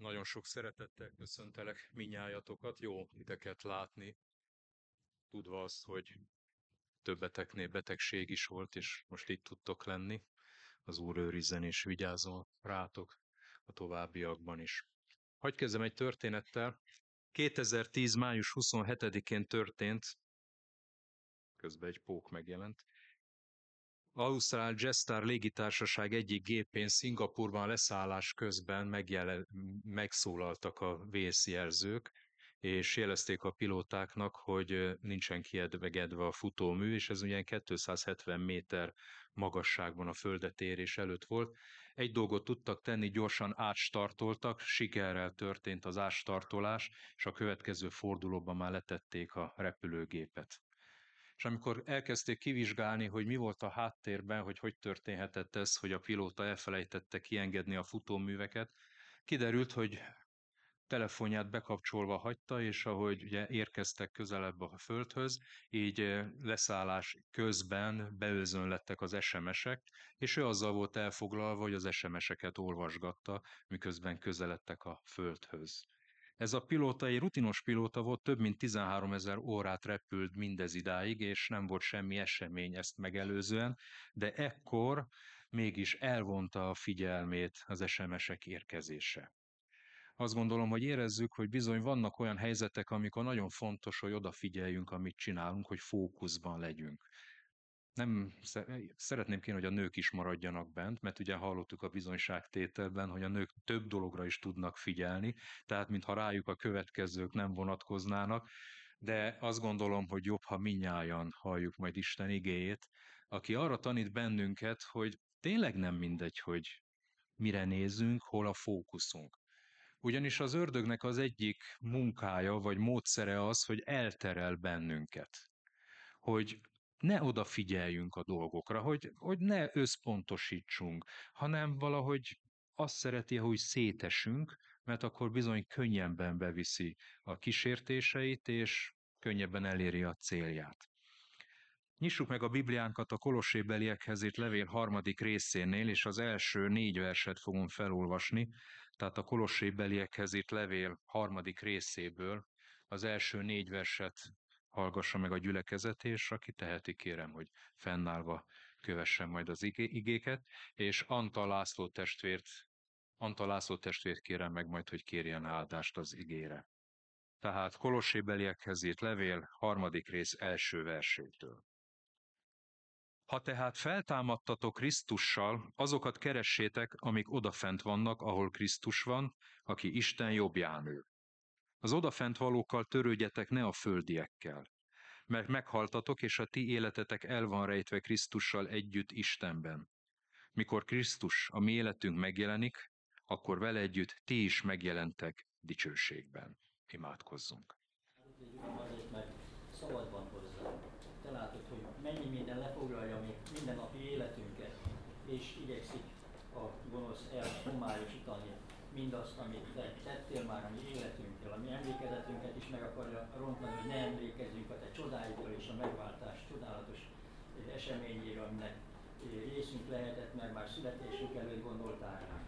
Nagyon sok szeretettel köszöntelek minnyájatokat, jó ideket látni, tudva azt, hogy többeteknél betegség is volt, és most itt tudtok lenni. Az Úr őrizzen és vigyázzon rátok a továbbiakban is. Hagy kezdem egy történettel. 2010. május 27-én történt, közben egy pók megjelent, Ausztrál Jetstar légitársaság egyik gépén Szingapurban leszállás közben megjele, megszólaltak a vészjelzők, és jelezték a pilótáknak, hogy nincsen kiedvegedve a futómű, és ez ugye 270 méter magasságban a földetérés előtt volt. Egy dolgot tudtak tenni, gyorsan átstartoltak, sikerrel történt az átstartolás, és a következő fordulóban már letették a repülőgépet és amikor elkezdték kivizsgálni, hogy mi volt a háttérben, hogy hogy történhetett ez, hogy a pilóta elfelejtette kiengedni a futóműveket, kiderült, hogy telefonját bekapcsolva hagyta, és ahogy ugye érkeztek közelebb a földhöz, így leszállás közben beőzönlettek az SMS-ek, és ő azzal volt elfoglalva, hogy az SMS-eket olvasgatta, miközben közeledtek a földhöz. Ez a pilóta egy rutinos pilóta volt, több mint 13 ezer órát repült mindez idáig, és nem volt semmi esemény ezt megelőzően, de ekkor mégis elvonta a figyelmét az SMS-ek érkezése. Azt gondolom, hogy érezzük, hogy bizony vannak olyan helyzetek, amikor nagyon fontos, hogy odafigyeljünk, amit csinálunk, hogy fókuszban legyünk nem szeretném kéne, hogy a nők is maradjanak bent, mert ugye hallottuk a bizonyságtételben, hogy a nők több dologra is tudnak figyelni, tehát mintha rájuk a következők nem vonatkoznának, de azt gondolom, hogy jobb, ha minnyájan halljuk majd Isten igéjét, aki arra tanít bennünket, hogy tényleg nem mindegy, hogy mire nézünk, hol a fókuszunk. Ugyanis az ördögnek az egyik munkája vagy módszere az, hogy elterel bennünket. Hogy ne odafigyeljünk a dolgokra, hogy, hogy ne összpontosítsunk, hanem valahogy azt szereti, hogy szétesünk, mert akkor bizony könnyebben beviszi a kísértéseit, és könnyebben eléri a célját. Nyissuk meg a Bibliánkat a Kolossébeliekhez írt levél harmadik részénél, és az első négy verset fogom felolvasni, tehát a Kolossébeliekhez írt levél harmadik részéből az első négy verset hallgassa meg a gyülekezet, és aki teheti, kérem, hogy fennállva kövessen majd az igéket, és Antal László testvért, Antal László testvért kérem meg majd, hogy kérjen áldást az igére. Tehát Kolossébeliekhez írt levél, harmadik rész első versétől. Ha tehát feltámadtatok Krisztussal, azokat keressétek, amik odafent vannak, ahol Krisztus van, aki Isten jobbján ül. Az odafent valókkal törődjetek ne a földiekkel, mert meghaltatok, és a ti életetek el van rejtve Krisztussal együtt Istenben. Mikor Krisztus, a mi életünk megjelenik, akkor vele együtt ti is megjelentek dicsőségben. Imádkozzunk. szabadban hozzá. Te látod, hogy mennyi minden lefoglalja még mindennapi életünket, és igyekszik a gonosz elhomályosítani mindazt, amit te tettél már a mi életünkkel, a mi emlékezetünket is meg akarja rontani, hogy ne emlékezzünk a te csodáidról és a megváltás csodálatos eseményéről, aminek részünk lehetett, mert már születésünk előtt gondoltál rá.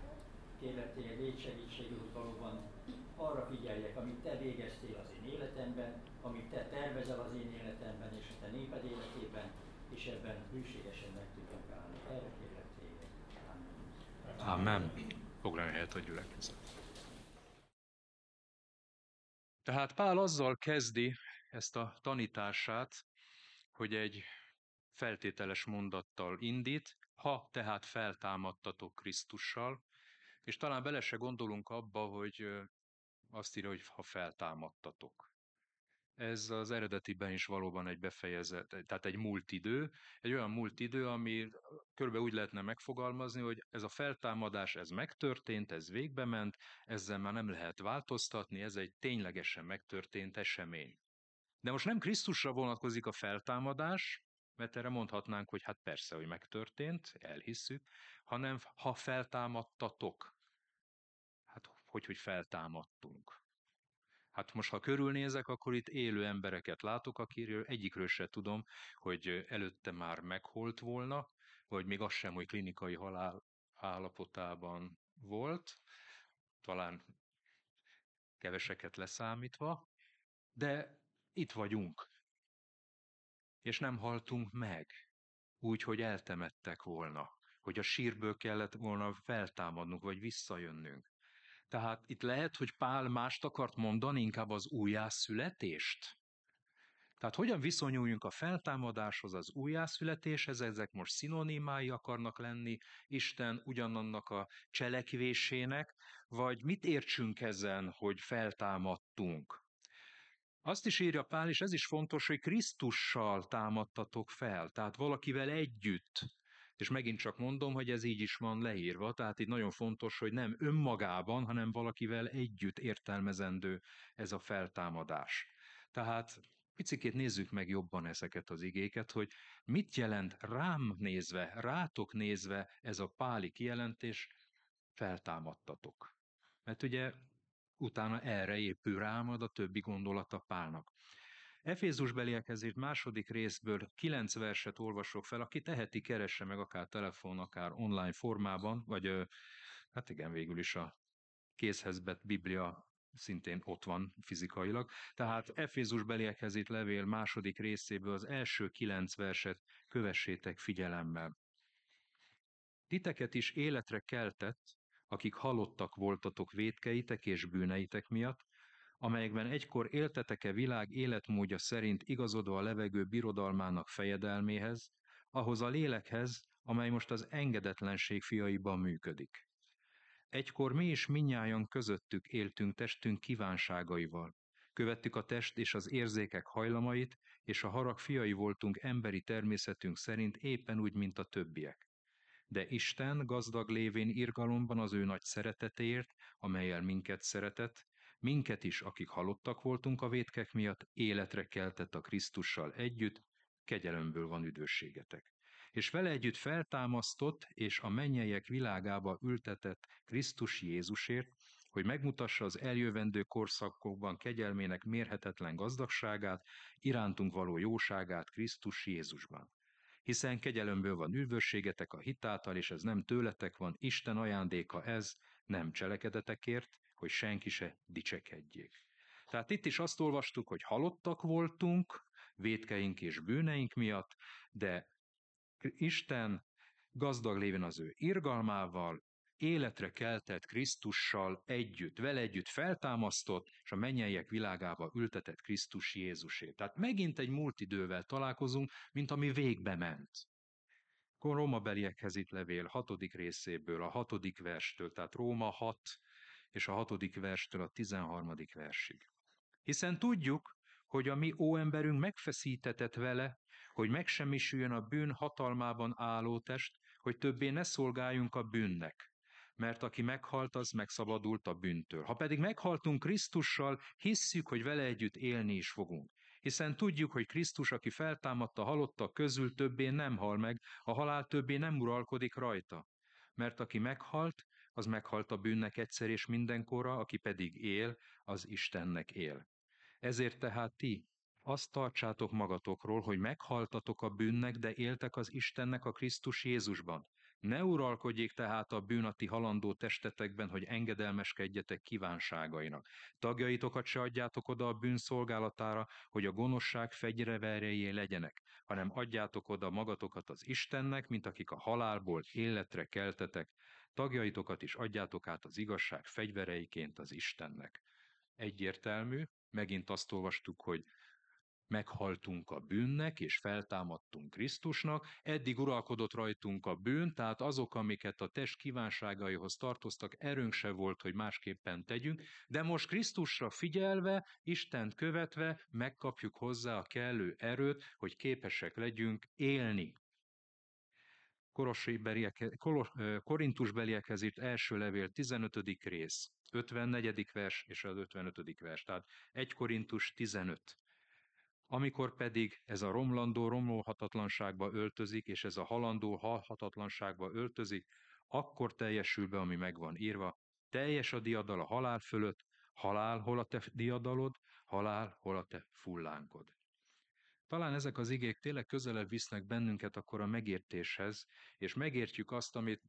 Kérlek téged, légy segítségül, hogy valóban arra figyeljek, amit te végeztél az én életemben, amit te tervezel az én életemben és a te néped életében, és ebben hűségesen meg tudjak állni. Erre kérlek téged. Amen. Amen. Foglaljon helyet a gyülekezet. Tehát Pál azzal kezdi ezt a tanítását, hogy egy feltételes mondattal indít, ha tehát feltámadtatok Krisztussal, és talán bele se gondolunk abba, hogy azt írja, hogy ha feltámadtatok. Ez az eredetiben is valóban egy befejezet, tehát egy múlt idő, egy olyan múlt idő, ami körülbelül úgy lehetne megfogalmazni, hogy ez a feltámadás, ez megtörtént, ez végbe ment, ezzel már nem lehet változtatni, ez egy ténylegesen megtörtént esemény. De most nem Krisztusra vonatkozik a feltámadás, mert erre mondhatnánk, hogy hát persze, hogy megtörtént, elhisszük, hanem ha feltámadtatok. Hát hogy, hogy feltámadtunk. Hát most, ha körülnézek, akkor itt élő embereket látok, akiről egyikről se tudom, hogy előtte már megholt volna, vagy még az sem, hogy klinikai halál állapotában volt. Talán keveseket leszámítva, de itt vagyunk. És nem haltunk meg, úgy, hogy eltemettek volna, hogy a sírből kellett volna feltámadnunk, vagy visszajönnünk. Tehát itt lehet, hogy Pál mást akart mondani, inkább az újjászületést? Tehát hogyan viszonyuljunk a feltámadáshoz, az újjászületéshez, ezek most szinonimái akarnak lenni Isten ugyanannak a cselekvésének, vagy mit értsünk ezen, hogy feltámadtunk? Azt is írja Pál, és ez is fontos, hogy Krisztussal támadtatok fel, tehát valakivel együtt. És megint csak mondom, hogy ez így is van leírva, tehát itt nagyon fontos, hogy nem önmagában, hanem valakivel együtt értelmezendő ez a feltámadás. Tehát picikét nézzük meg jobban ezeket az igéket, hogy mit jelent rám nézve, rátok nézve ez a páli kijelentés, feltámadtatok. Mert ugye utána erre épül rá majd a többi gondolata Pálnak. Efézus beliekhez írt második részből kilenc verset olvasok fel, aki teheti, keresse meg akár telefon, akár online formában, vagy hát igen, végül is a kézhez bet Biblia szintén ott van fizikailag. Tehát Efézus beliekhez levél második részéből az első kilenc verset kövessétek figyelemmel. Titeket is életre keltett, akik halottak voltatok vétkeitek és bűneitek miatt, amelyekben egykor éltetek-e világ életmódja szerint igazodva a levegő birodalmának fejedelméhez, ahhoz a lélekhez, amely most az engedetlenség fiaiban működik. Egykor mi is minnyáján közöttük éltünk testünk kívánságaival. Követtük a test és az érzékek hajlamait, és a harag fiai voltunk emberi természetünk szerint éppen úgy, mint a többiek. De Isten gazdag lévén irgalomban az ő nagy szeretetéért, amelyel minket szeretett, minket is, akik halottak voltunk a vétkek miatt, életre keltett a Krisztussal együtt, kegyelemből van üdvösségetek és vele együtt feltámasztott és a mennyeiek világába ültetett Krisztus Jézusért, hogy megmutassa az eljövendő korszakokban kegyelmének mérhetetlen gazdagságát, irántunk való jóságát Krisztus Jézusban. Hiszen kegyelemből van üdvösségetek a hitáltal, és ez nem tőletek van, Isten ajándéka ez, nem cselekedetekért, hogy senki se dicsekedjék. Tehát itt is azt olvastuk, hogy halottak voltunk, védkeink és bűneink miatt, de Isten gazdag lévén az ő irgalmával, életre keltett Krisztussal együtt, vele együtt feltámasztott, és a mennyeiek világába ültetett Krisztus Jézusét. Tehát megint egy múlt idővel találkozunk, mint ami végbe ment. Akkor Róma beliekhez itt levél hatodik részéből, a hatodik verstől, tehát Róma 6 és a hatodik verstől a tizenharmadik versig. Hiszen tudjuk, hogy a mi óemberünk megfeszítetett vele, hogy megsemmisüljön a bűn hatalmában álló test, hogy többé ne szolgáljunk a bűnnek. Mert aki meghalt, az megszabadult a bűntől. Ha pedig meghaltunk Krisztussal, hisszük, hogy vele együtt élni is fogunk. Hiszen tudjuk, hogy Krisztus, aki feltámadta halottak közül, többé nem hal meg, a halál többé nem uralkodik rajta. Mert aki meghalt, az meghalt a bűnnek egyszer és mindenkorra, aki pedig él, az Istennek él. Ezért tehát ti, azt tartsátok magatokról, hogy meghaltatok a bűnnek, de éltek az Istennek a Krisztus Jézusban. Ne uralkodjék tehát a bűn a ti halandó testetekben, hogy engedelmeskedjetek kívánságainak. Tagjaitokat se adjátok oda a bűn szolgálatára, hogy a gonoszság fegyreverjei legyenek, hanem adjátok oda magatokat az Istennek, mint akik a halálból életre keltetek. Tagjaitokat is adjátok át az igazság fegyvereiként az Istennek. Egyértelmű, megint azt olvastuk, hogy meghaltunk a bűnnek, és feltámadtunk Krisztusnak, eddig uralkodott rajtunk a bűn, tehát azok, amiket a test kívánságaihoz tartoztak, erőnk se volt, hogy másképpen tegyünk, de most Krisztusra figyelve, Istent követve megkapjuk hozzá a kellő erőt, hogy képesek legyünk élni. Korintus beliekhez írt első levél 15. rész, 54. vers és az 55. vers, tehát 1 Korintus 15. Amikor pedig ez a romlandó romlóhatatlanságba öltözik, és ez a halandó halhatatlanságba öltözik, akkor teljesül be, ami megvan írva, teljes a diadal a halál fölött, halál, hol a te diadalod, halál, hol a te fullánkod. Talán ezek az igék tényleg közelebb visznek bennünket akkor a megértéshez, és megértjük azt, amit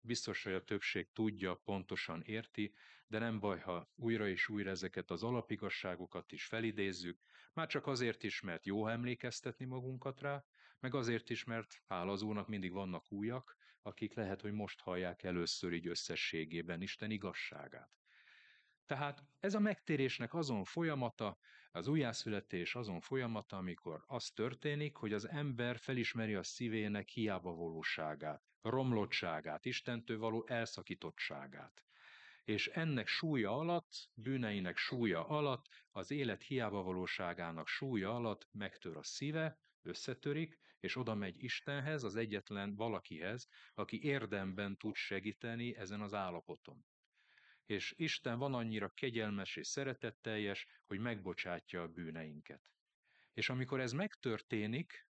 biztos, hogy a többség tudja, pontosan érti, de nem baj, ha újra és újra ezeket az alapigasságokat is felidézzük, már csak azért is, mert jó emlékeztetni magunkat rá, meg azért is, mert hála az Úrnak mindig vannak újak, akik lehet, hogy most hallják először így összességében Isten igazságát. Tehát ez a megtérésnek azon folyamata, az újjászületés azon folyamata, amikor az történik, hogy az ember felismeri a szívének hiába valóságát, romlottságát, Istentől való elszakítottságát. És ennek súlya alatt, bűneinek súlya alatt, az élet hiába valóságának súlya alatt megtör a szíve, összetörik, és oda megy Istenhez, az egyetlen valakihez, aki érdemben tud segíteni ezen az állapoton és Isten van annyira kegyelmes és szeretetteljes, hogy megbocsátja a bűneinket. És amikor ez megtörténik,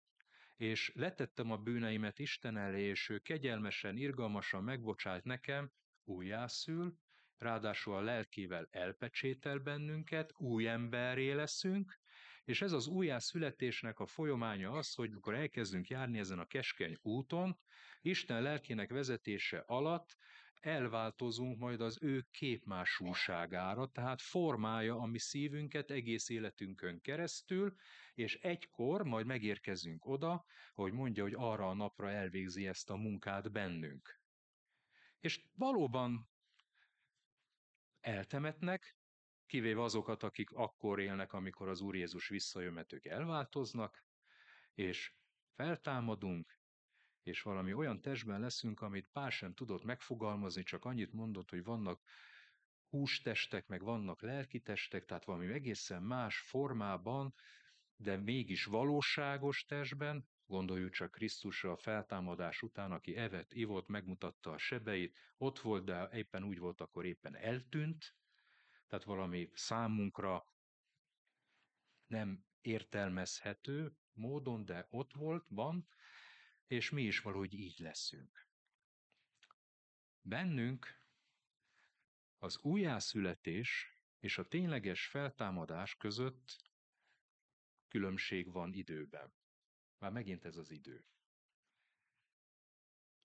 és letettem a bűneimet Isten elé, és ő kegyelmesen, irgalmasan megbocsát nekem, újjászül, ráadásul a lelkével elpecsétel bennünket, új emberré leszünk, és ez az újjászületésnek a folyamánya az, hogy amikor elkezdünk járni ezen a keskeny úton, Isten lelkének vezetése alatt elváltozunk majd az ő képmásulságára, tehát formálja a mi szívünket egész életünkön keresztül, és egykor majd megérkezünk oda, hogy mondja, hogy arra a napra elvégzi ezt a munkát bennünk. És valóban eltemetnek, kivéve azokat, akik akkor élnek, amikor az Úr Jézus visszajön, mert ők elváltoznak, és feltámadunk, és valami olyan testben leszünk, amit pár sem tudott megfogalmazni, csak annyit mondott, hogy vannak hústestek, meg vannak lelkitestek, tehát valami egészen más formában, de mégis valóságos testben, gondoljuk csak Krisztusra a feltámadás után, aki evett, ivott, megmutatta a sebeit, ott volt, de éppen úgy volt, akkor éppen eltűnt, tehát valami számunkra nem értelmezhető módon, de ott volt, van, és mi is valahogy így leszünk. Bennünk az újjászületés és a tényleges feltámadás között különbség van időben. Már megint ez az idő.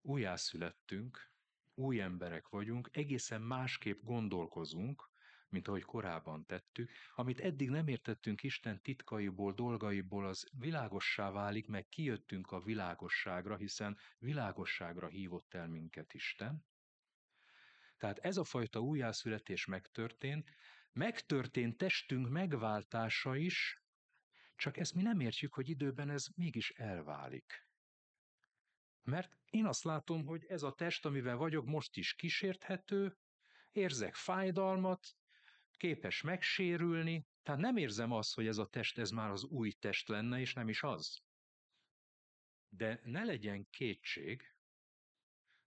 Újjászülettünk, új emberek vagyunk, egészen másképp gondolkozunk, mint ahogy korábban tettük. Amit eddig nem értettünk Isten titkaiból, dolgaiból, az világossá válik, meg kijöttünk a világosságra, hiszen világosságra hívott el minket Isten. Tehát ez a fajta újjászületés megtörtént, megtörtént testünk megváltása is, csak ezt mi nem értjük, hogy időben ez mégis elválik. Mert én azt látom, hogy ez a test, amivel vagyok, most is kísérthető, érzek fájdalmat, képes megsérülni, tehát nem érzem azt, hogy ez a test, ez már az új test lenne, és nem is az. De ne legyen kétség,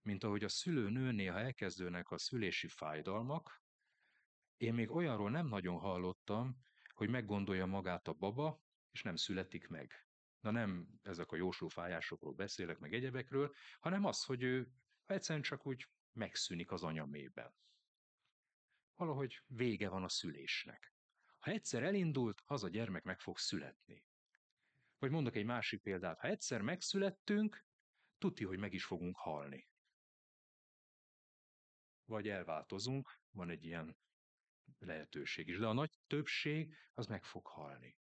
mint ahogy a szülő néha elkezdőnek a szülési fájdalmak, én még olyanról nem nagyon hallottam, hogy meggondolja magát a baba, és nem születik meg. Na nem ezek a jóslófájásokról beszélek, meg egyebekről, hanem az, hogy ő egyszerűen csak úgy megszűnik az anyamében valahogy vége van a szülésnek. Ha egyszer elindult, az a gyermek meg fog születni. Vagy mondok egy másik példát, ha egyszer megszülettünk, tudti, hogy meg is fogunk halni. Vagy elváltozunk, van egy ilyen lehetőség is, de a nagy többség az meg fog halni.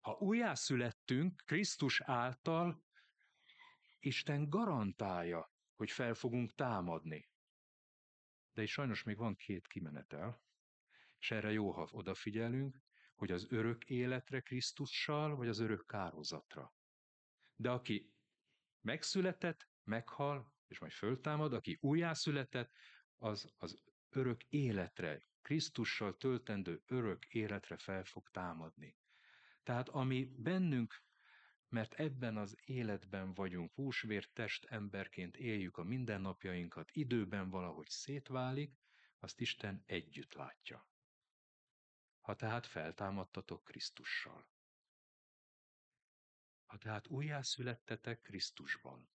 Ha újjászülettünk Krisztus által, Isten garantálja, hogy fel fogunk támadni de is sajnos még van két kimenetel, és erre jó, ha odafigyelünk, hogy az örök életre Krisztussal, vagy az örök kározatra. De aki megszületett, meghal, és majd föltámad, aki újjászületett, az az örök életre, Krisztussal töltendő örök életre fel fog támadni. Tehát ami bennünk mert ebben az életben vagyunk, húsvér test emberként éljük a mindennapjainkat, időben valahogy szétválik, azt Isten együtt látja. Ha tehát feltámadtatok Krisztussal. Ha tehát újjászülettetek Krisztusban.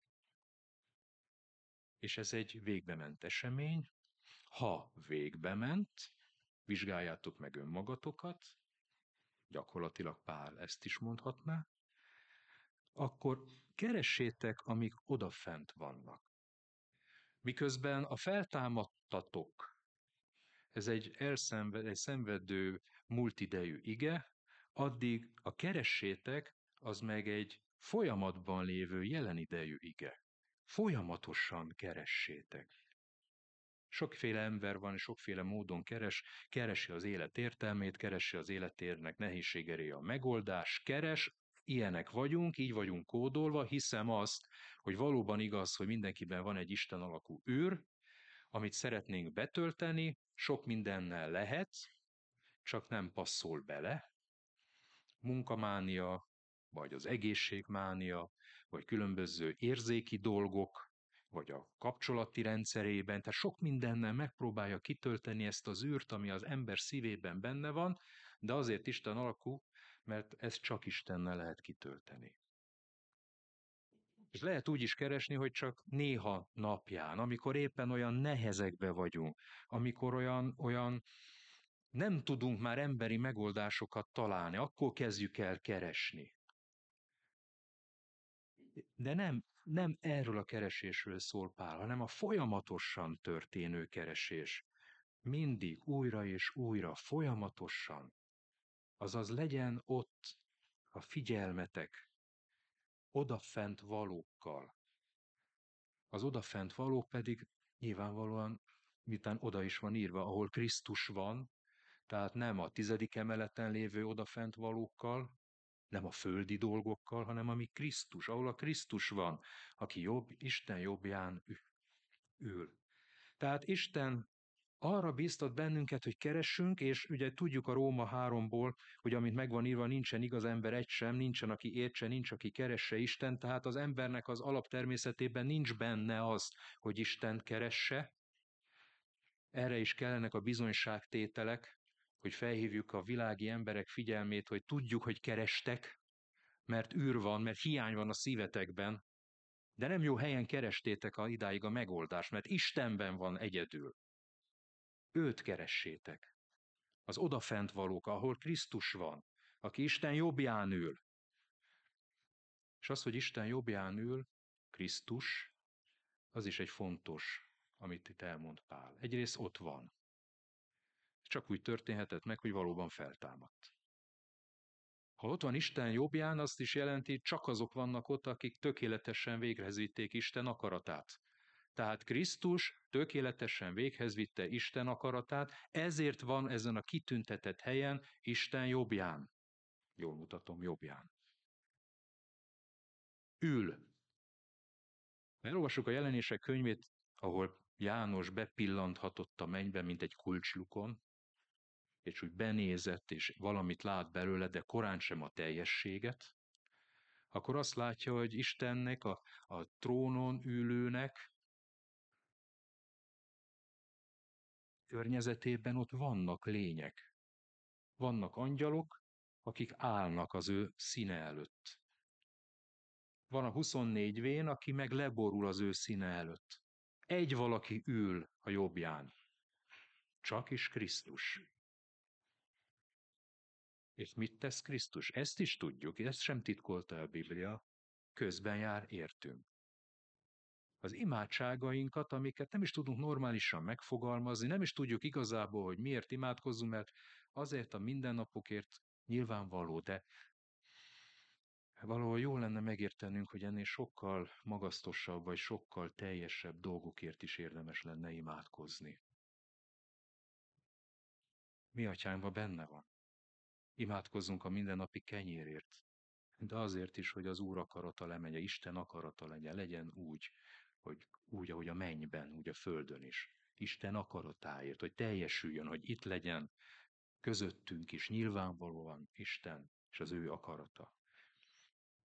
És ez egy végbement esemény. Ha végbement, vizsgáljátok meg önmagatokat, gyakorlatilag Pál ezt is mondhatná, akkor keressétek, amik odafent vannak. Miközben a feltámadtatok, ez egy elszenved, egy szenvedő multidejű ige, addig a keressétek, az meg egy folyamatban lévő jelenidejű ige. Folyamatosan keressétek. Sokféle ember van, és sokféle módon keres, keresi az élet értelmét, keresi az életérnek nehézségeré a megoldás, keres, ilyenek vagyunk, így vagyunk kódolva, hiszem azt, hogy valóban igaz, hogy mindenkiben van egy Isten alakú űr, amit szeretnénk betölteni, sok mindennel lehet, csak nem passzol bele. Munkamánia, vagy az egészségmánia, vagy különböző érzéki dolgok, vagy a kapcsolati rendszerében, tehát sok mindennel megpróbálja kitölteni ezt az űrt, ami az ember szívében benne van, de azért Isten alakú, mert ezt csak Istennel lehet kitölteni. És lehet úgy is keresni, hogy csak néha napján, amikor éppen olyan nehezekbe vagyunk, amikor olyan, olyan nem tudunk már emberi megoldásokat találni, akkor kezdjük el keresni. De nem, nem erről a keresésről szól Pál, hanem a folyamatosan történő keresés. Mindig újra és újra, folyamatosan. Azaz legyen ott a figyelmetek, odafent valókkal. Az odafent valók pedig nyilvánvalóan, miután oda is van írva, ahol Krisztus van, tehát nem a tizedik emeleten lévő odafent valókkal, nem a földi dolgokkal, hanem ami Krisztus, ahol a Krisztus van, aki jobb, Isten jobbján ül. Tehát Isten arra bíztat bennünket, hogy keressünk, és ugye tudjuk a Róma 3-ból, hogy amit megvan írva, nincsen igaz ember egy sem, nincsen, aki értse, nincs, aki keresse Isten, tehát az embernek az alaptermészetében nincs benne az, hogy Isten keresse. Erre is kellenek a bizonyságtételek, hogy felhívjuk a világi emberek figyelmét, hogy tudjuk, hogy kerestek, mert űr van, mert hiány van a szívetekben, de nem jó helyen kerestétek a idáig a megoldást, mert Istenben van egyedül. Őt keressétek. Az odafent valók, ahol Krisztus van, aki Isten jobbján ül. És az, hogy Isten jobbján ül, Krisztus, az is egy fontos, amit itt elmond Pál. Egyrészt ott van. Csak úgy történhetett meg, hogy valóban feltámadt. Ha ott van Isten jobbján, azt is jelenti, csak azok vannak ott, akik tökéletesen véghez vitték Isten akaratát. Tehát Krisztus tökéletesen véghez vitte Isten akaratát, ezért van ezen a kitüntetett helyen Isten jobbján. Jól mutatom, jobbján. Ül. Elolvassuk a jelenések könyvét, ahol János bepillanthatott a mennybe, mint egy kulcslukon, és úgy benézett, és valamit lát belőle, de korán sem a teljességet, akkor azt látja, hogy Istennek, a, a trónon ülőnek környezetében ott vannak lények. Vannak angyalok, akik állnak az ő színe előtt. Van a 24 vén, aki meg leborul az ő színe előtt. Egy valaki ül a jobbján. Csak is Krisztus. És mit tesz Krisztus? Ezt is tudjuk, ezt sem titkolta a Biblia, közben jár értünk. Az imádságainkat, amiket nem is tudunk normálisan megfogalmazni, nem is tudjuk igazából, hogy miért imádkozzunk, mert azért a mindennapokért nyilvánvaló, de valahol jó lenne megértenünk, hogy ennél sokkal magasztosabb, vagy sokkal teljesebb dolgokért is érdemes lenne imádkozni. Mi atyánkban benne van. Imádkozzunk a mindennapi kenyérért, de azért is, hogy az Úr akarata lemenje, Isten akarata legyen, legyen úgy, hogy úgy, ahogy a mennyben, úgy a földön is. Isten akaratáért, hogy teljesüljön, hogy itt legyen közöttünk is nyilvánvalóan Isten és az ő akarata.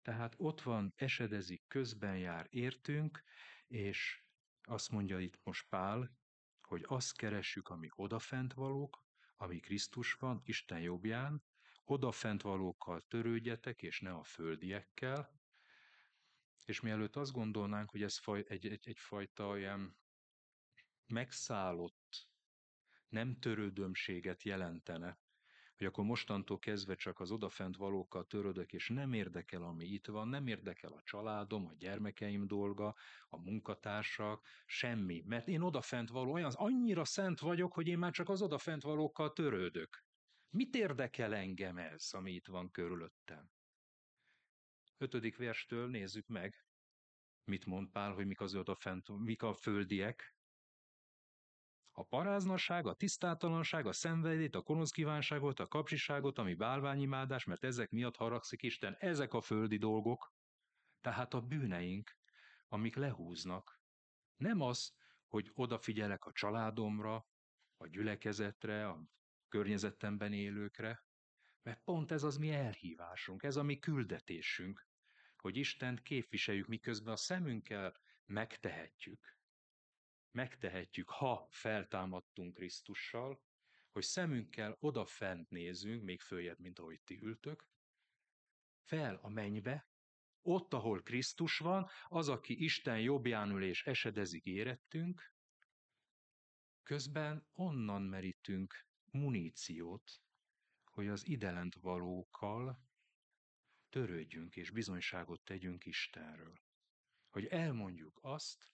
Tehát ott van, esedezik, közben jár, értünk, és azt mondja itt most Pál, hogy azt keressük, ami odafent valók, ami Krisztus van, Isten jobbján, odafent valókkal törődjetek, és ne a földiekkel, és mielőtt azt gondolnánk, hogy ez faj, egy, egy, egyfajta ilyen megszállott, nem törődömséget jelentene, hogy akkor mostantól kezdve csak az odafent valókkal törődök, és nem érdekel, ami itt van, nem érdekel a családom, a gyermekeim dolga, a munkatársak, semmi. Mert én odafent való, olyan annyira szent vagyok, hogy én már csak az odafent valókkal törődök. Mit érdekel engem ez, ami itt van körülöttem? Ötödik verstől nézzük meg, mit mond Pál, hogy mik az odafent, mik a földiek, a paráznasság, a tisztátalanság, a szenvedét, a konosz kívánságot, a kapcsiságot, ami bálványimádás, mert ezek miatt haragszik Isten. Ezek a földi dolgok, tehát a bűneink, amik lehúznak. Nem az, hogy odafigyelek a családomra, a gyülekezetre, a környezetemben élőkre, mert pont ez az mi elhívásunk, ez a mi küldetésünk, hogy Istent képviseljük, miközben a szemünkkel megtehetjük megtehetjük, ha feltámadtunk Krisztussal, hogy szemünkkel odafent nézünk, még följebb, mint ahogy ti ültök, fel a mennybe, ott, ahol Krisztus van, az, aki Isten jobbján ül és esedezik érettünk, közben onnan merítünk muníciót, hogy az idelent valókkal törődjünk és bizonyságot tegyünk Istenről. Hogy elmondjuk azt,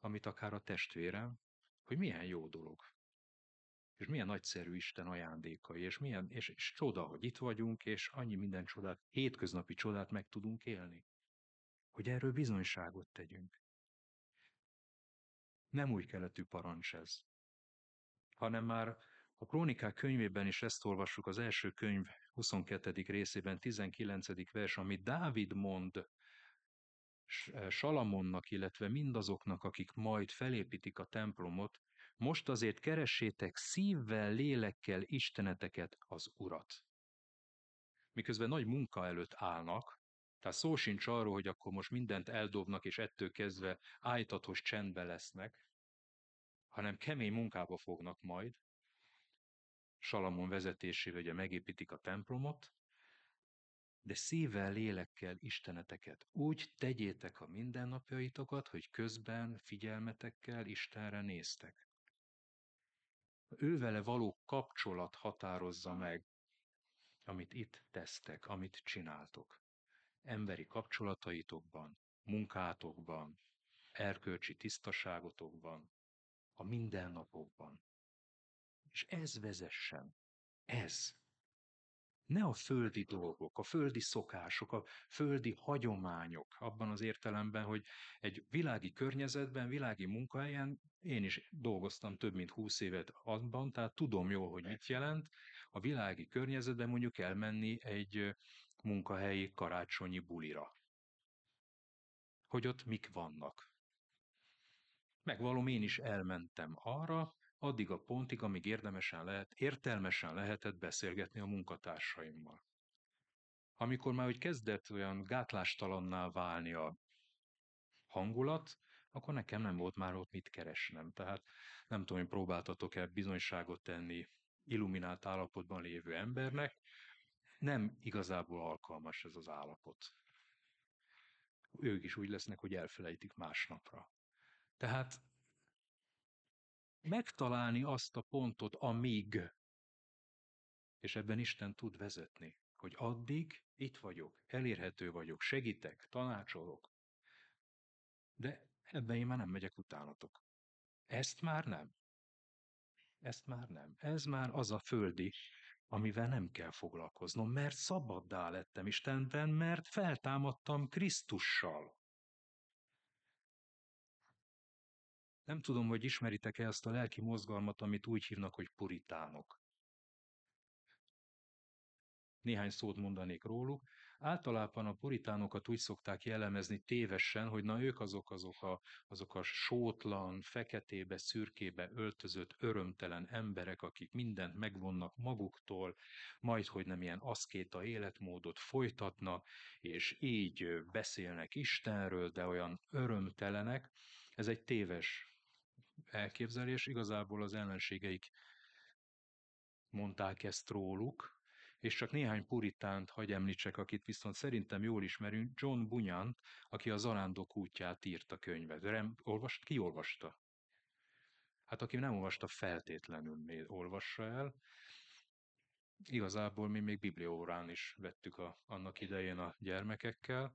amit akár a testvérem, hogy milyen jó dolog. És milyen nagyszerű Isten ajándékai, és milyen, és, és csoda, hogy itt vagyunk, és annyi minden csodát, hétköznapi csodát meg tudunk élni. Hogy erről bizonyságot tegyünk. Nem új keletű parancs ez, hanem már a Krónikák könyvében is ezt olvassuk az első könyv 22. részében, 19. vers, amit Dávid mond Eh, Salamonnak, illetve mindazoknak, akik majd felépítik a templomot, most azért keressétek szívvel, lélekkel isteneteket az Urat. Miközben nagy munka előtt állnak, tehát szó sincs arról, hogy akkor most mindent eldobnak, és ettől kezdve ájtatos csendben lesznek, hanem kemény munkába fognak majd. Salamon vezetésével ugye megépítik a templomot, de szívvel, lélekkel isteneteket. Úgy tegyétek a mindennapjaitokat, hogy közben figyelmetekkel Istenre néztek. Ővele való kapcsolat határozza meg, amit itt tesztek, amit csináltok. Emberi kapcsolataitokban, munkátokban, erkölcsi tisztaságotokban, a mindennapokban. És ez vezessen, ez ne a földi dolgok, a földi szokások, a földi hagyományok, abban az értelemben, hogy egy világi környezetben, világi munkahelyen én is dolgoztam több mint húsz évet abban, tehát tudom jól, hogy mit jelent a világi környezetben mondjuk elmenni egy munkahelyi karácsonyi bulira. Hogy ott mik vannak. Megvalom, én is elmentem arra, addig a pontig, amíg érdemesen lehet, értelmesen lehetett beszélgetni a munkatársaimmal. Amikor már úgy kezdett olyan gátlástalanná válni a hangulat, akkor nekem nem volt már ott mit keresnem. Tehát nem tudom, hogy próbáltatok-e bizonyságot tenni illuminált állapotban lévő embernek, nem igazából alkalmas ez az állapot. Ők is úgy lesznek, hogy elfelejtik másnapra. Tehát megtalálni azt a pontot, amíg, és ebben Isten tud vezetni, hogy addig itt vagyok, elérhető vagyok, segítek, tanácsolok, de ebben én már nem megyek utánatok. Ezt már nem. Ezt már nem. Ez már az a földi, amivel nem kell foglalkoznom, mert szabaddá lettem Istenben, mert feltámadtam Krisztussal. Nem tudom, hogy ismeritek-e ezt a lelki mozgalmat, amit úgy hívnak, hogy puritánok. Néhány szót mondanék róluk. Általában a puritánokat úgy szokták jellemezni tévesen, hogy na ők azok azok a, azok a sótlan, feketébe, szürkébe öltözött, örömtelen emberek, akik mindent megvonnak maguktól, majd hogy nem ilyen aszkéta életmódot folytatnak, és így beszélnek Istenről, de olyan örömtelenek. Ez egy téves elképzelés, igazából az ellenségeik mondták ezt róluk, és csak néhány puritánt hagy említsek, akit viszont szerintem jól ismerünk, John Bunyan, aki a Zarándok útját írta könyvet. Rem, olvast, ki olvasta? Hát aki nem olvasta, feltétlenül olvassa el. igazából mi még bibliórán is vettük a, annak idején a gyermekekkel.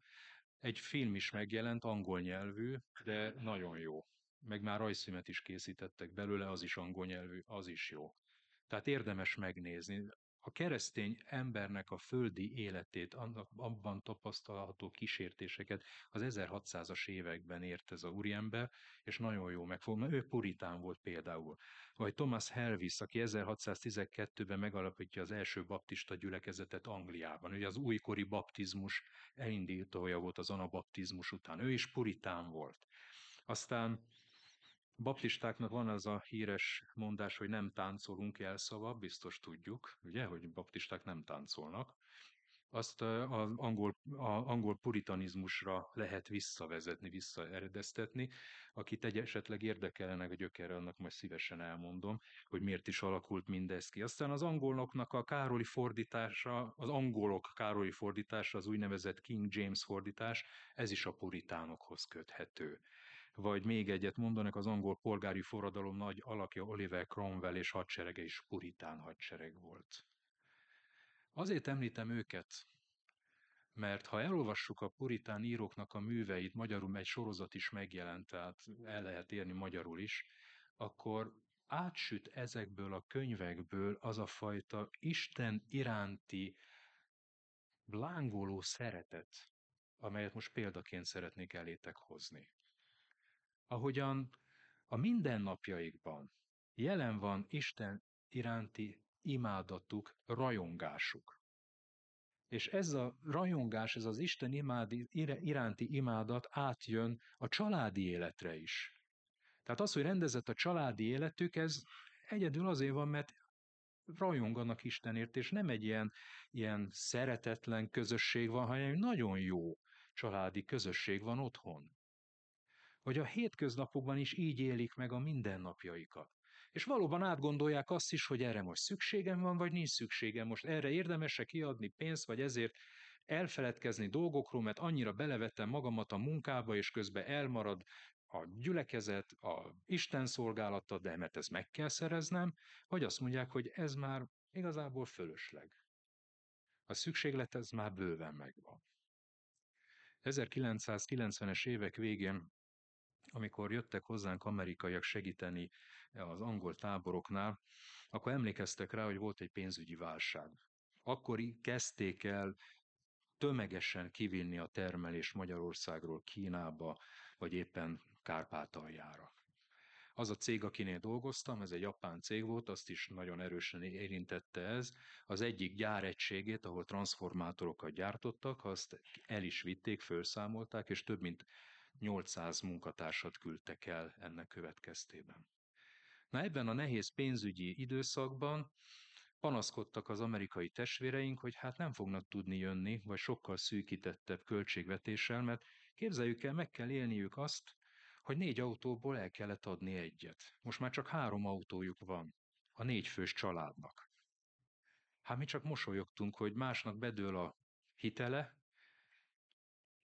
Egy film is megjelent, angol nyelvű, de nagyon jó. Meg már rajzfilmet is készítettek belőle, az is angol nyelvű, az is jó. Tehát érdemes megnézni a keresztény embernek a földi életét, annak, abban tapasztalható kísértéseket az 1600-as években ért ez a úriember, és nagyon jó megfog, mert ő puritán volt például. Vagy Thomas Helvis, aki 1612-ben megalapítja az első baptista gyülekezetet Angliában. Ugye az újkori baptizmus elindítója volt az anabaptizmus után. Ő is puritán volt. Aztán baptistáknak van az a híres mondás, hogy nem táncolunk jelszava, biztos tudjuk, ugye, hogy baptisták nem táncolnak. Azt az angol, a angol puritanizmusra lehet visszavezetni, visszaeredeztetni. Akit egy esetleg érdekelne a gyökere, annak majd szívesen elmondom, hogy miért is alakult mindez ki. Aztán az angoloknak a Károli fordítása, az angolok Károli fordítása, az úgynevezett King James fordítás, ez is a puritánokhoz köthető vagy még egyet mondanak, az angol polgári forradalom nagy alakja Oliver Cromwell és hadserege is puritán hadsereg volt. Azért említem őket, mert ha elolvassuk a puritán íróknak a műveit, magyarul egy sorozat is megjelent, tehát el lehet érni magyarul is, akkor átsüt ezekből a könyvekből az a fajta Isten iránti lángoló szeretet, amelyet most példaként szeretnék elétek hozni ahogyan a mindennapjaikban jelen van Isten iránti imádatuk, rajongásuk. És ez a rajongás, ez az Isten imádi, iránti imádat átjön a családi életre is. Tehát az, hogy rendezett a családi életük, ez egyedül azért van, mert rajonganak Istenért, és nem egy ilyen, ilyen szeretetlen közösség van, hanem egy nagyon jó családi közösség van otthon hogy a hétköznapokban is így élik meg a mindennapjaikat. És valóban átgondolják azt is, hogy erre most szükségem van, vagy nincs szükségem. Most erre érdemese kiadni pénzt, vagy ezért elfeledkezni dolgokról, mert annyira belevettem magamat a munkába, és közben elmarad a gyülekezet, a Isten szolgálata, de mert ez meg kell szereznem, vagy azt mondják, hogy ez már igazából fölösleg. A szükséglet ez már bőven megvan. 1990-es évek végén amikor jöttek hozzánk amerikaiak segíteni az angol táboroknál, akkor emlékeztek rá, hogy volt egy pénzügyi válság. Akkor kezdték el tömegesen kivinni a termelés Magyarországról Kínába, vagy éppen Kárpátaljára. Az a cég, akinél dolgoztam, ez egy japán cég volt, azt is nagyon erősen érintette ez. Az egyik gyáregységét, ahol transformátorokat gyártottak, azt el is vitték, felszámolták, és több mint 800 munkatársat küldtek el ennek következtében. Na ebben a nehéz pénzügyi időszakban panaszkodtak az amerikai testvéreink, hogy hát nem fognak tudni jönni, vagy sokkal szűkítettebb költségvetéssel, mert képzeljük el, meg kell élniük azt, hogy négy autóból el kellett adni egyet. Most már csak három autójuk van a négy fős családnak. Hát mi csak mosolyogtunk, hogy másnak bedől a hitele,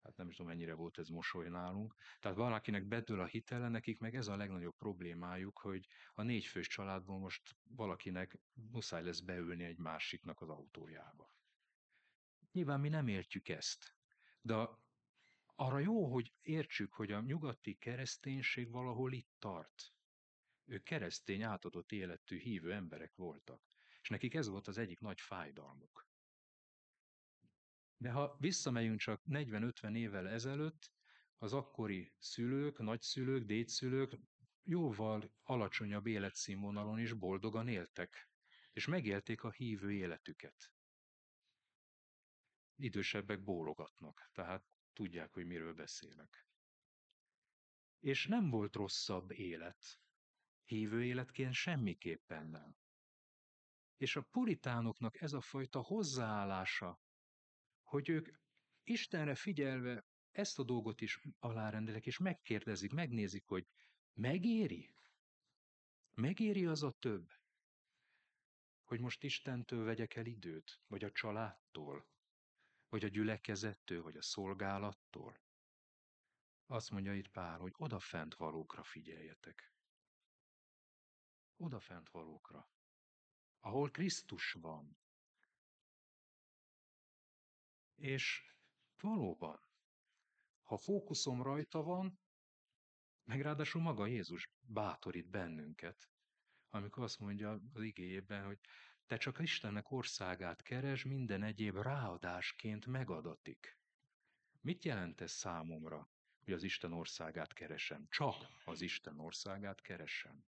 hát nem is tudom, mennyire volt ez mosoly nálunk. Tehát valakinek bedől a hitele, nekik meg ez a legnagyobb problémájuk, hogy a négyfős családból most valakinek muszáj lesz beülni egy másiknak az autójába. Nyilván mi nem értjük ezt, de arra jó, hogy értsük, hogy a nyugati kereszténység valahol itt tart. Ők keresztény, átadott életű, hívő emberek voltak. És nekik ez volt az egyik nagy fájdalmuk. De ha visszamegyünk csak 40-50 évvel ezelőtt, az akkori szülők, nagyszülők, dédszülők jóval alacsonyabb életszínvonalon is boldogan éltek, és megélték a hívő életüket. Idősebbek bólogatnak, tehát tudják, hogy miről beszélek. És nem volt rosszabb élet. Hívő életként semmiképpen nem. És a puritánoknak ez a fajta hozzáállása hogy ők Istenre figyelve ezt a dolgot is alárendelek, és megkérdezik, megnézik, hogy megéri? Megéri az a több? Hogy most Istentől vegyek el időt, vagy a családtól, vagy a gyülekezettől, vagy a szolgálattól? Azt mondja itt pár, hogy odafent valókra figyeljetek. Odafent valókra. Ahol Krisztus van, És valóban, ha fókuszom rajta van, meg ráadásul maga Jézus bátorít bennünket, amikor azt mondja az igéjében, hogy te csak Istennek országát keres, minden egyéb ráadásként megadatik. Mit jelent ez számomra, hogy az Isten országát keresem? Csak az Isten országát keresem.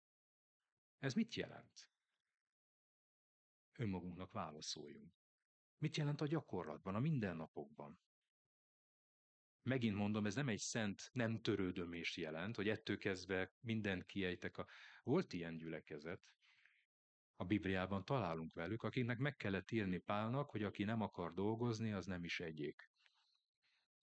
Ez mit jelent? Önmagunknak válaszoljunk. Mit jelent a gyakorlatban, a mindennapokban? Megint mondom, ez nem egy szent nem törődömést jelent, hogy ettől kezdve mindent kiejtek. A... Volt ilyen gyülekezet, a Bibliában találunk velük, akiknek meg kellett írni Pálnak, hogy aki nem akar dolgozni, az nem is egyék.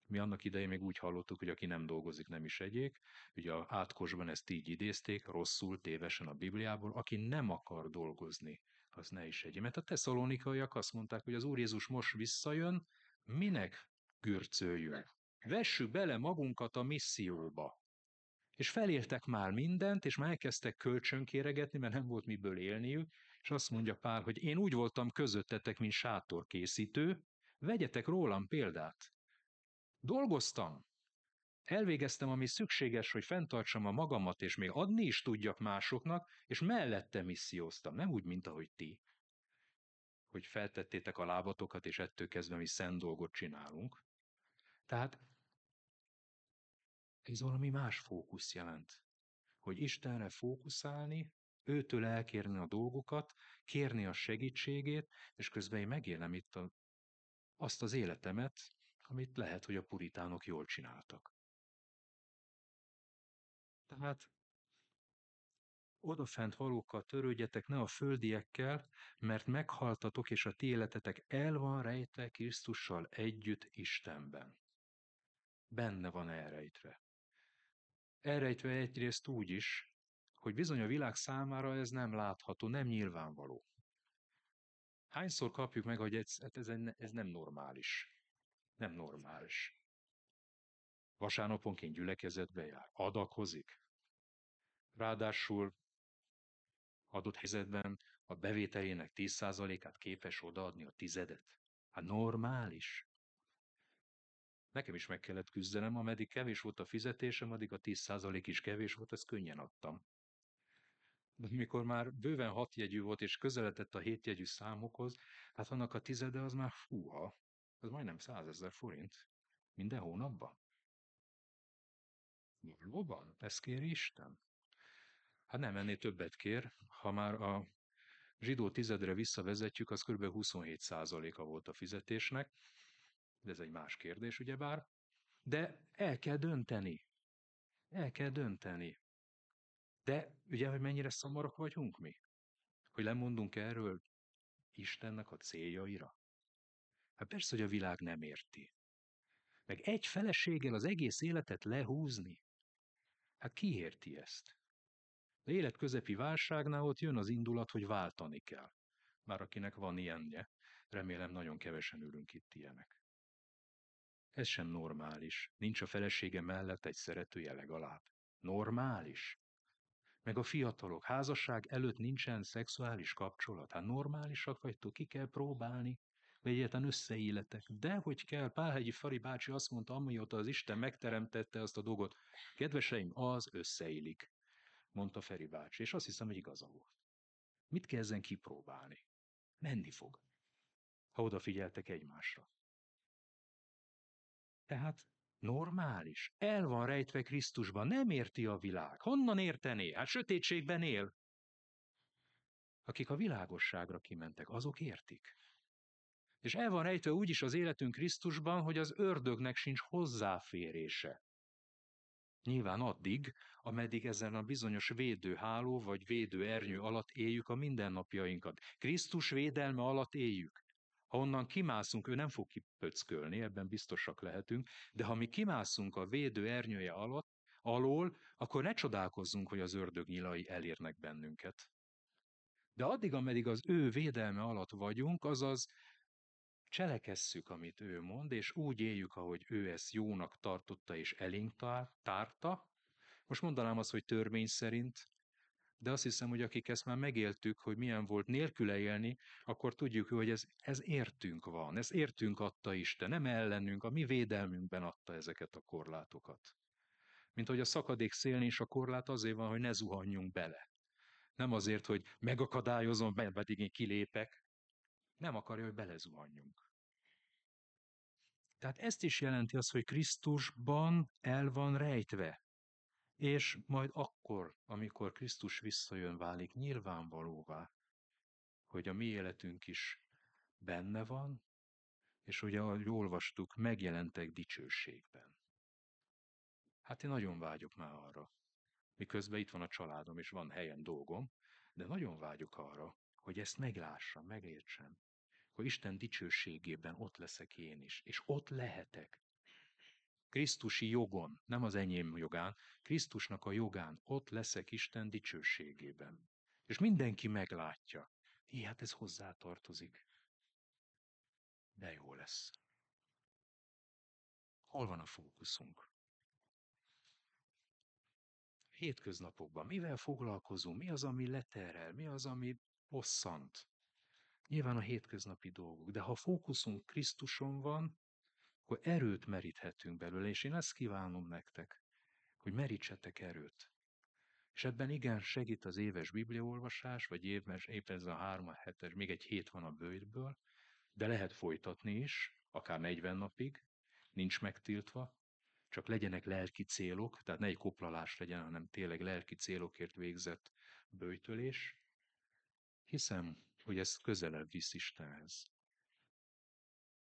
Mi annak idején még úgy hallottuk, hogy aki nem dolgozik, nem is egyék. Ugye a átkosban ezt így idézték, rosszul, tévesen a Bibliából, aki nem akar dolgozni, az ne is egyék. Mert a tesszalonikaiak azt mondták, hogy az Úr Jézus most visszajön, minek gürcöljünk? Vessük bele magunkat a misszióba. És felértek már mindent, és már elkezdtek kölcsönkéregetni, mert nem volt miből élniük, és azt mondja Pál, hogy én úgy voltam közöttetek, mint sátorkészítő, vegyetek rólam példát. Dolgoztam, elvégeztem, ami szükséges, hogy fenntartsam a magamat, és még adni is tudjak másoknak, és mellette misszióztam, nem úgy, mint ahogy ti, hogy feltettétek a lábatokat, és ettől kezdve mi szent dolgot csinálunk. Tehát ez valami más fókusz jelent. Hogy Istenre fókuszálni, őtől elkérni a dolgokat, kérni a segítségét, és közben én megélem itt a, azt az életemet, amit lehet, hogy a puritánok jól csináltak. Tehát odafent valókkal törődjetek, ne a földiekkel, mert meghaltatok, és a ti életetek el van rejtve Krisztussal együtt Istenben. Benne van elrejtve. Elrejtve egyrészt úgy is, hogy bizony a világ számára ez nem látható, nem nyilvánvaló. Hányszor kapjuk meg, hogy ez, hát ez, ez nem normális. Nem normális. Vasárnaponként gyülekezetbe jár, adakozik. Ráadásul adott helyzetben a bevételének 10%-át képes odaadni a tizedet. Hát normális. Nekem is meg kellett küzdenem, ameddig kevés volt a fizetésem, addig a 10% is kevés volt, ezt könnyen adtam. De mikor már bőven hat jegyű volt, és közeledett a hétjegyű számokhoz, hát annak a tizede az már fúha, az majdnem százezer forint. Minden hónapban. Valóban? Ezt kéri Isten? Hát nem ennél többet kér, ha már a zsidó tizedre visszavezetjük, az kb. 27%-a volt a fizetésnek, de ez egy más kérdés, ugyebár, de el kell dönteni. El kell dönteni. De ugye, hogy mennyire szomorok vagyunk mi? Hogy lemondunk erről Istennek a céljaira? Hát persze, hogy a világ nem érti. Meg egy feleséggel az egész életet lehúzni? Hát ki érti ezt? De élet közepi válságnál ott jön az indulat, hogy váltani kell. Már akinek van ilyenje, remélem nagyon kevesen ülünk itt ilyenek. Ez sem normális. Nincs a felesége mellett egy szeretője legalább. Normális. Meg a fiatalok, házasság előtt nincsen szexuális kapcsolat. Hát normálisak vagytok, ki kell próbálni, vagy egyáltalán összeéletek. De hogy kell, Pálhegyi Fari bácsi azt mondta, amióta az Isten megteremtette azt a dolgot, kedveseim, az összeélik, mondta Feri bácsi, és azt hiszem, hogy igaza volt. Mit kell ezen kipróbálni? Menni fog, ha odafigyeltek egymásra. Tehát normális. El van rejtve Krisztusban, nem érti a világ. Honnan értené? Hát sötétségben él. Akik a világosságra kimentek, azok értik. És el van rejtve úgyis az életünk Krisztusban, hogy az ördögnek sincs hozzáférése. Nyilván addig, ameddig ezen a bizonyos védőháló vagy védőernyő alatt éljük a mindennapjainkat. Krisztus védelme alatt éljük. Ha onnan kimászunk, ő nem fog kipöckölni, ebben biztosak lehetünk, de ha mi kimászunk a védő ernyője alatt, alól, akkor ne csodálkozzunk, hogy az ördög nyilai elérnek bennünket. De addig, ameddig az ő védelme alatt vagyunk, azaz cselekesszük, amit ő mond, és úgy éljük, ahogy ő ezt jónak tartotta és elénk tárta. Most mondanám azt, hogy törvény szerint, de azt hiszem, hogy akik ezt már megéltük, hogy milyen volt nélküle élni, akkor tudjuk, hogy ez, ez értünk van, ez értünk adta Isten, nem ellenünk, a mi védelmünkben adta ezeket a korlátokat. Mint hogy a szakadék szélni is a korlát azért van, hogy ne zuhanjunk bele. Nem azért, hogy megakadályozom, pedig én kilépek. Nem akarja, hogy belezuhanjunk. Tehát ezt is jelenti az, hogy Krisztusban el van rejtve. És majd akkor, amikor Krisztus visszajön, válik nyilvánvalóvá, hogy a mi életünk is benne van, és ugye, ahogy olvastuk, megjelentek dicsőségben. Hát én nagyon vágyok már arra. Miközben itt van a családom, és van helyen dolgom, de nagyon vágyok arra, hogy ezt meglássam, megértsem, hogy Isten dicsőségében ott leszek én is, és ott lehetek. Krisztusi jogon, nem az enyém jogán, Krisztusnak a jogán, ott leszek Isten dicsőségében. És mindenki meglátja. Hi, hát ez hozzátartozik. De jó lesz. Hol van a fókuszunk? Hétköznapokban mivel foglalkozunk? Mi az, ami leterel? Mi az, ami bosszant? Nyilván a hétköznapi dolgok, de ha fókuszunk Krisztuson van, akkor erőt meríthetünk belőle, és én ezt kívánom nektek, hogy merítsetek erőt. És ebben igen segít az éves bibliaolvasás, vagy éves, épp ez a három a hetes, még egy hét van a bőjtből, de lehet folytatni is, akár 40 napig, nincs megtiltva, csak legyenek lelki célok, tehát ne egy koplalás legyen, hanem tényleg lelki célokért végzett bőjtölés. Hiszem, hogy ez közelebb visz Istenhez.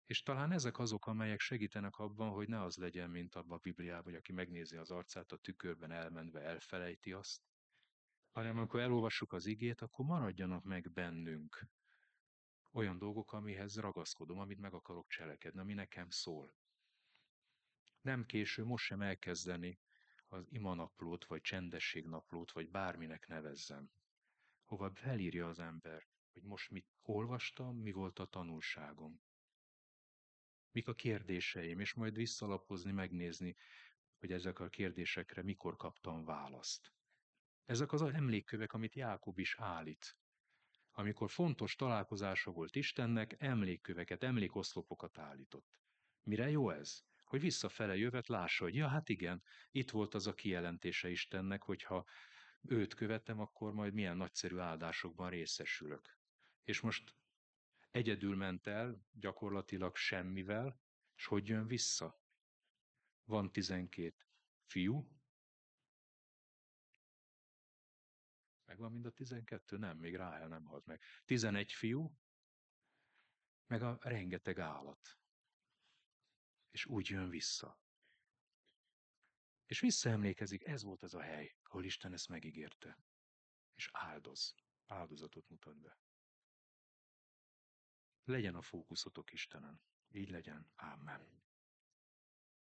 És talán ezek azok, amelyek segítenek abban, hogy ne az legyen, mint abban a Bibliában, hogy aki megnézi az arcát a tükörben elmenve elfelejti azt, hanem amikor elolvassuk az igét, akkor maradjanak meg bennünk olyan dolgok, amihez ragaszkodom, amit meg akarok cselekedni, ami nekem szól. Nem késő most sem elkezdeni az imanaplót, vagy csendességnaplót, vagy bárminek nevezzem, hova felírja az ember, hogy most mit olvastam, mi volt a tanulságom mik a kérdéseim, és majd visszalapozni, megnézni, hogy ezek a kérdésekre mikor kaptam választ. Ezek az emlékkövek, amit Jákob is állít. Amikor fontos találkozása volt Istennek, emlékköveket, emlékoszlopokat állított. Mire jó ez? Hogy visszafele jövet, lássa, hogy ja, hát igen, itt volt az a kijelentése Istennek, hogyha őt követem, akkor majd milyen nagyszerű áldásokban részesülök. És most Egyedül ment el, gyakorlatilag semmivel, és hogy jön vissza? Van tizenkét fiú, Megvan mind a tizenkettő? Nem, még Ráhel nem halt meg. Tizenegy fiú, meg a rengeteg állat. És úgy jön vissza. És visszaemlékezik, ez volt az a hely, ahol Isten ezt megígérte. És áldoz. Áldozatot mutat be. Legyen a fókuszotok Istenen. Így legyen. Amen.